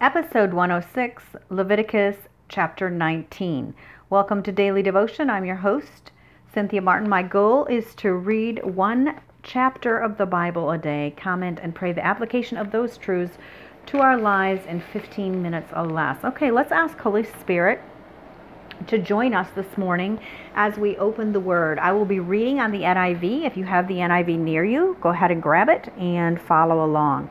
Episode 106, Leviticus chapter 19. Welcome to Daily Devotion. I'm your host, Cynthia Martin. My goal is to read one chapter of the Bible a day, comment, and pray the application of those truths to our lives in 15 minutes or less. Okay, let's ask Holy Spirit to join us this morning as we open the Word. I will be reading on the NIV. If you have the NIV near you, go ahead and grab it and follow along.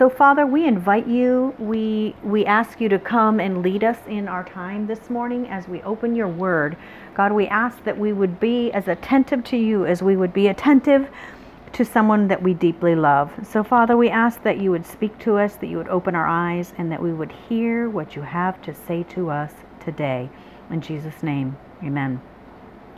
So, Father, we invite you, we, we ask you to come and lead us in our time this morning as we open your word. God, we ask that we would be as attentive to you as we would be attentive to someone that we deeply love. So, Father, we ask that you would speak to us, that you would open our eyes, and that we would hear what you have to say to us today. In Jesus' name, amen.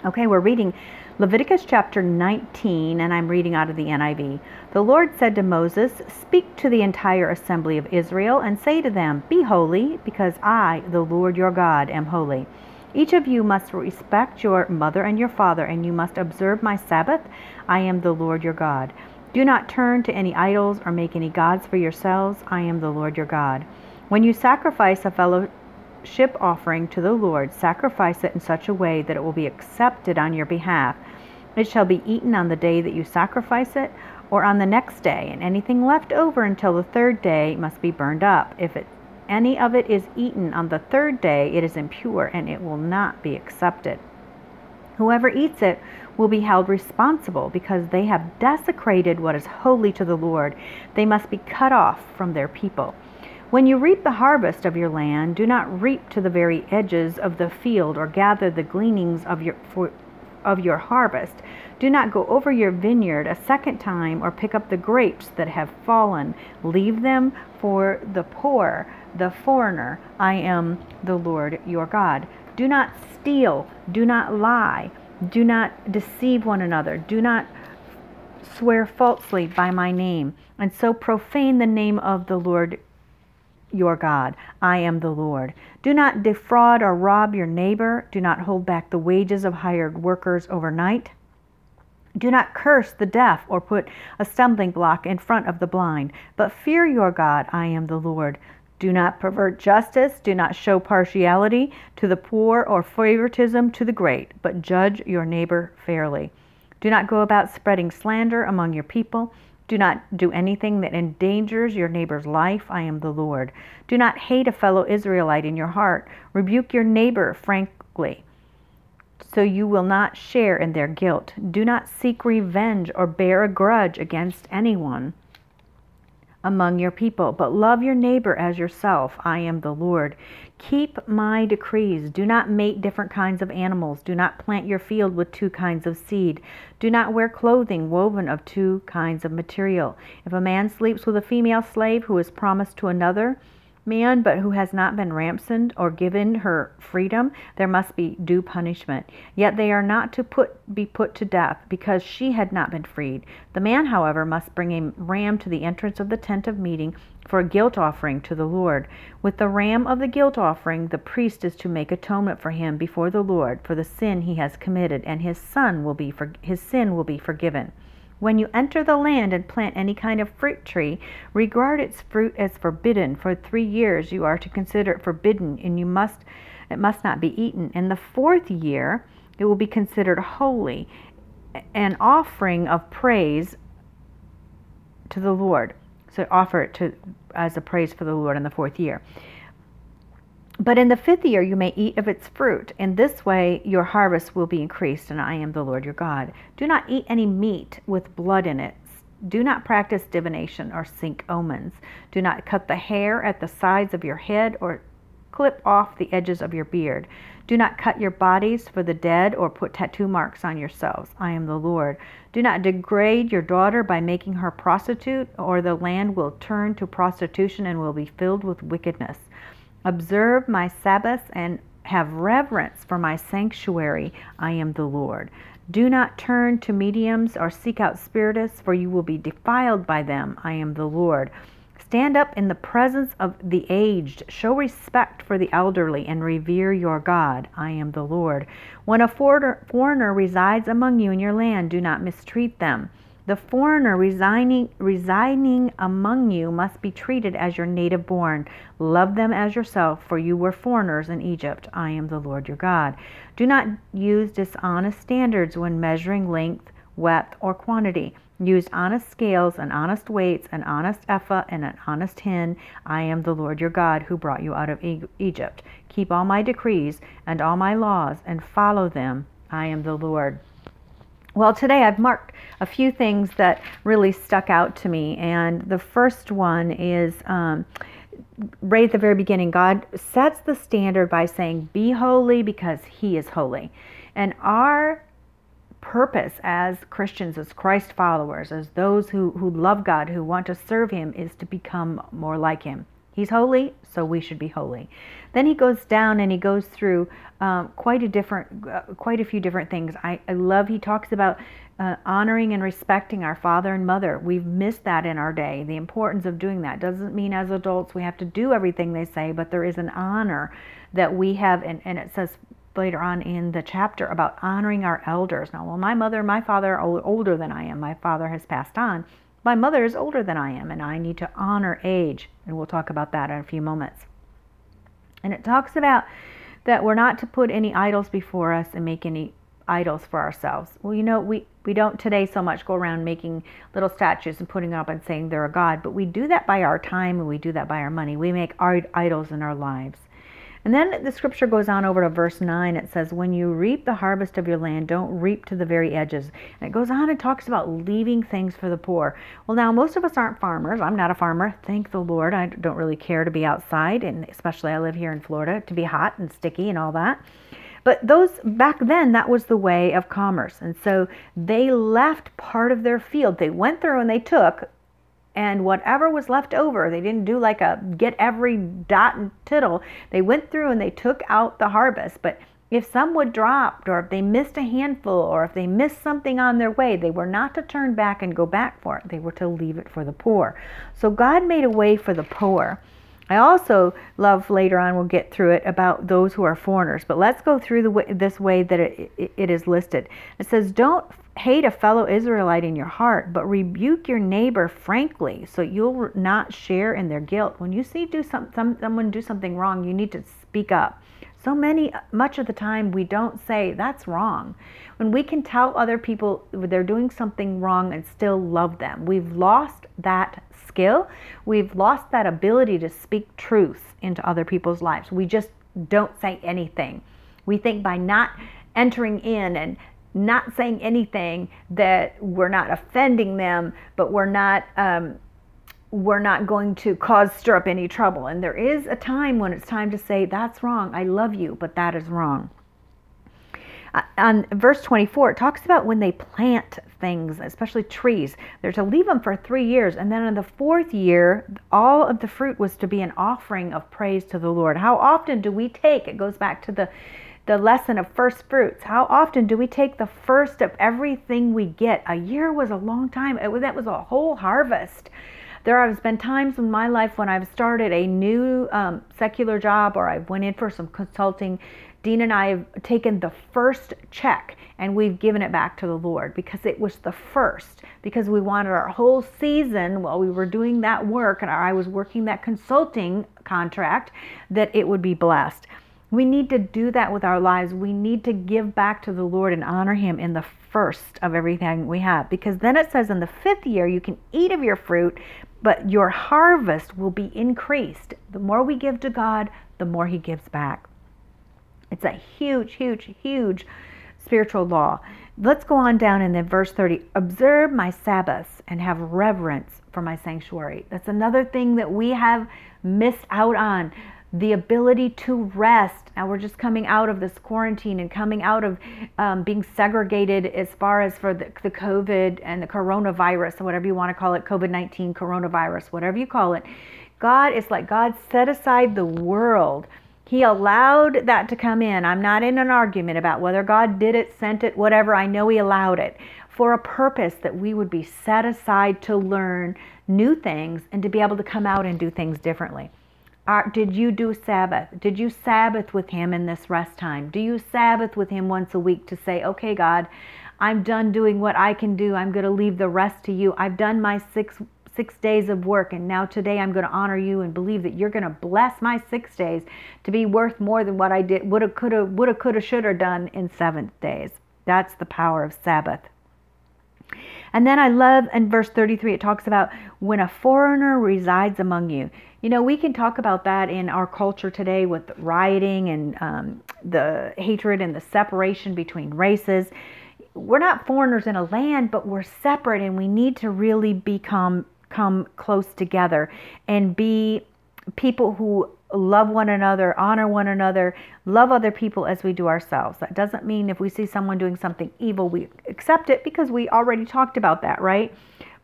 Okay, we're reading Leviticus chapter 19, and I'm reading out of the NIV. The Lord said to Moses, Speak to the entire assembly of Israel and say to them, Be holy, because I, the Lord your God, am holy. Each of you must respect your mother and your father, and you must observe my Sabbath. I am the Lord your God. Do not turn to any idols or make any gods for yourselves. I am the Lord your God. When you sacrifice a fellow ship offering to the Lord, sacrifice it in such a way that it will be accepted on your behalf. It shall be eaten on the day that you sacrifice it, or on the next day, and anything left over until the third day must be burned up. If it, any of it is eaten on the third day, it is impure, and it will not be accepted. Whoever eats it will be held responsible because they have desecrated what is holy to the Lord. They must be cut off from their people. When you reap the harvest of your land, do not reap to the very edges of the field or gather the gleanings of your, for, of your harvest. Do not go over your vineyard a second time or pick up the grapes that have fallen. Leave them for the poor, the foreigner. I am the Lord your God. Do not steal. Do not lie. Do not deceive one another. Do not swear falsely by my name, and so profane the name of the Lord your God. I am the Lord. Do not defraud or rob your neighbor. Do not hold back the wages of hired workers overnight. Do not curse the deaf or put a stumbling block in front of the blind, but fear your God. I am the Lord. Do not pervert justice. Do not show partiality to the poor or favoritism to the great, but judge your neighbor fairly. Do not go about spreading slander among your people. Do not do anything that endangers your neighbor's life. I am the Lord. Do not hate a fellow Israelite in your heart. Rebuke your neighbor frankly, so you will not share in their guilt. Do not seek revenge or bear a grudge against anyone among your people, but love your neighbor as yourself. I am the Lord. Keep my decrees. Do not mate different kinds of animals. Do not plant your field with two kinds of seed. Do not wear clothing woven of two kinds of material. If a man sleeps with a female slave who is promised to another, man, but who has not been ransomed or given her freedom, there must be due punishment. Yet they are not to put be put to death, because she had not been freed. The man, however, must bring a ram to the entrance of the tent of meeting for a guilt offering to the Lord. With the ram of the guilt offering, the priest is to make atonement for him before the Lord for the sin he has committed, and his son will be for, his sin will be forgiven. When you enter the land and plant any kind of fruit tree, regard its fruit as forbidden. For three years you are to consider it forbidden, and you must it must not be eaten. In the fourth year it will be considered holy, an offering of praise to the Lord. So offer it to as a praise for the Lord in the fourth year. But in the fifth year you may eat of its fruit. In this way your harvest will be increased, and I am the Lord your God. Do not eat any meat with blood in it. Do not practice divination or seek omens. Do not cut the hair at the sides of your head or clip off the edges of your beard. Do not cut your bodies for the dead or put tattoo marks on yourselves. I am the Lord. Do not degrade your daughter by making her prostitute, or the land will turn to prostitution and will be filled with wickedness. Observe my Sabbaths and have reverence for my sanctuary. I am the Lord. Do not turn to mediums or seek out spiritists, for you will be defiled by them. I am the Lord. Stand up in the presence of the aged. Show respect for the elderly and revere your God. I am the Lord. When a foreigner resides among you in your land, do not mistreat them. The foreigner resigning, residing among you must be treated as your native born. Love them as yourself, for you were foreigners in Egypt. I am the Lord your God. Do not use dishonest standards when measuring length, width, or quantity. Use honest scales and honest weights, an honest ephah and an honest hin. I am the Lord your God who brought you out of Egypt. Keep all my decrees and all my laws and follow them. I am the Lord. Well, today I've marked a few things that really stuck out to me. And the first one is um, right at the very beginning God sets the standard by saying, Be holy because He is holy. And our purpose as Christians, as Christ followers, as those who, who love God, who want to serve Him, is to become more like Him. He's holy, so we should be holy. Then he goes down and he goes through um, quite a different, uh, quite a few different things. I, I love he talks about uh, honoring and respecting our father and mother. We've missed that in our day. The importance of doing that doesn't mean as adults we have to do everything they say, but there is an honor that we have, and, and it says later on in the chapter about honoring our elders. Now, well, my mother and my father are older than I am. My father has passed on. My mother is older than I am, and I need to honor age. And we'll talk about that in a few moments. And it talks about that we're not to put any idols before us and make any idols for ourselves. Well, you know, we, we don't today so much go around making little statues and putting up and saying they're a god, but we do that by our time and we do that by our money. We make idols in our lives. And then the scripture goes on over to verse 9. It says, When you reap the harvest of your land, don't reap to the very edges. And it goes on and talks about leaving things for the poor. Well, now, most of us aren't farmers. I'm not a farmer. Thank the Lord. I don't really care to be outside, and especially I live here in Florida, to be hot and sticky and all that. But those back then, that was the way of commerce. And so they left part of their field. They went through and they took and whatever was left over, they didn't do like a get every dot and tittle. They went through and they took out the harvest. But if some would dropped, or if they missed a handful, or if they missed something on their way, they were not to turn back and go back for it. They were to leave it for the poor. So God made a way for the poor. I also love later on, we'll get through it, about those who are foreigners. But let's go through the way, this way that it, it, is listed. It says, Don't hate a fellow Israelite in your heart, but rebuke your neighbor frankly so you'll not share in their guilt. When you see do some, some, someone do something wrong, you need to speak up. So many, much of the time, we don't say that's wrong. When we can tell other people they're doing something wrong and still love them, we've lost that skill. We've lost that ability to speak truth into other people's lives. We just don't say anything. We think by not entering in and not saying anything that we're not offending them, but we're not um, we're not going to cause stir up any trouble. And there is a time when it's time to say that's wrong. I love you, but that is wrong. Uh, on verse 24, it talks about when they plant things, especially trees. They're to leave them for three years, and then in the fourth year, all of the fruit was to be an offering of praise to the Lord. How often do we take? It goes back to the the lesson of first fruits. How often do we take the first of everything we get? A year was a long time. It, was, that was a whole harvest. There have been times in my life when I've started a new um, secular job or I went in for some consulting. Dean and I have taken the first check and we've given it back to the Lord because it was the first, because we wanted our whole season while we were doing that work and I was working that consulting contract that it would be blessed. We need to do that with our lives. We need to give back to the Lord and honor Him in the first of everything we have. Because then it says in the fifth year, you can eat of your fruit, but your harvest will be increased. The more we give to God, the more He gives back. It's a huge, huge, huge spiritual law. Let's go on down in the verse 30. Observe my Sabbaths and have reverence for my sanctuary. That's another thing that we have missed out on the ability to rest. Now we're just coming out of this quarantine and coming out of um, being segregated as far as for the, the COVID and the coronavirus, or whatever you want to call it, COVID 19, coronavirus, whatever you call it. God is like God set aside the world. He allowed that to come in. I'm not in an argument about whether God did it, sent it, whatever. I know He allowed it for a purpose that we would be set aside to learn new things and to be able to come out and do things differently. Are, did you do Sabbath? Did you Sabbath with Him in this rest time? Do you Sabbath with Him once a week to say, okay, God, I'm done doing what I can do. I'm going to leave the rest to you. I've done my six six days of work and now today I'm going to honor you and believe that you're going to bless my 6 days to be worth more than what I did woulda coulda woulda coulda shoulda done in 7 days. That's the power of Sabbath. And then I love in verse 33, it talks about when a foreigner resides among you. You know, we can talk about that in our culture today with rioting and um, the hatred and the separation between races. We're not foreigners in a land, but we're separate, and we need to really become come close together and be people who love one another, honor one another, love other people as we do ourselves. That doesn't mean if we see someone doing something evil, we accept it because we already talked about that, right?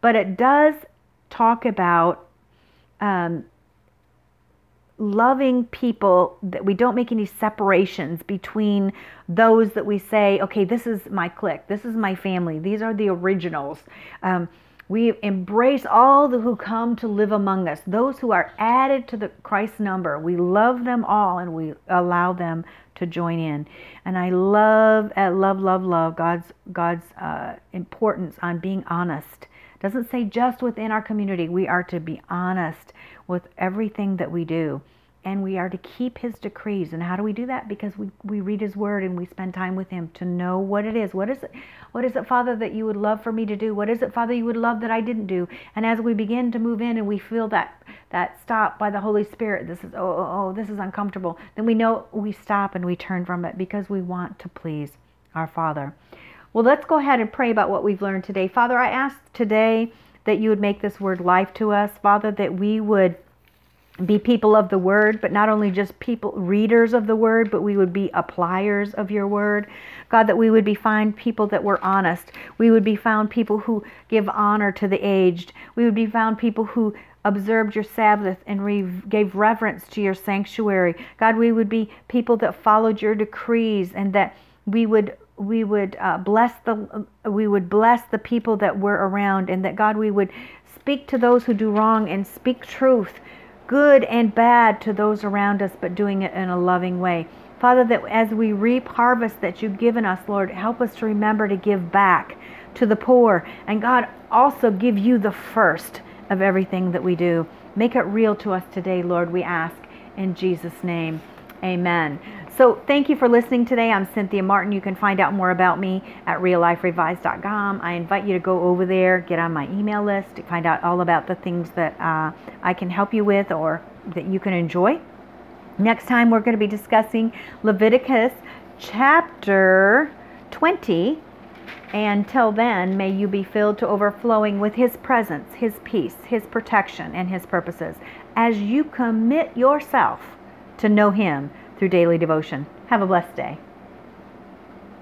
But it does talk about um, loving people that we don't make any separations between those that we say, okay, this is my clique, this is my family, these are the originals. Um, we embrace all the who come to live among us, those who are added to the Christ number. We love them all and we allow them to join in. And I love, uh, love, love, love God's God's uh, importance on being honest. Doesn't say just within our community. We are to be honest with everything that we do and we are to keep his decrees. And how do we do that? Because we, we read his word and we spend time with him to know what it is. What is it? What is it, Father, that you would love for me to do? What is it, Father, you would love that I didn't do? And as we begin to move in and we feel that that stop by the Holy Spirit, this is oh, oh, oh this is uncomfortable, then we know we stop and we turn from it because we want to please our Father. Well, let's go ahead and pray about what we've learned today. Father, I ask today that you would make this word life to us, Father, that we would be people of the word, but not only just people, readers of the word, but we would be appliers of your word. God, that we would be find people that were honest. We would be found people who give honor to the aged. We would be found people who observed your Sabbath and re- gave reverence to your sanctuary. God, we would be people that followed your decrees and that we would we would uh, bless the we would bless the people that were around and that God we would speak to those who do wrong and speak truth good and bad to those around us, but doing it in a loving way. Father, that as we reap harvest that you've given us, Lord, help us to remember to give back to the poor. And God, also give you the first of everything that we do. Make it real to us today, Lord, we ask. In Jesus' name, amen. So thank you for listening today. I'm Cynthia Martin. You can find out more about me at realliferevised.com. I invite you to go over there, get on my email list, to find out all about the things that uh, I can help you with or that you can enjoy. Next time, we're going to be discussing Leviticus chapter 20. And till then, may you be filled to overflowing with His presence, His peace, His protection, and His purposes as you commit yourself to know Him through daily devotion. Have a blessed day.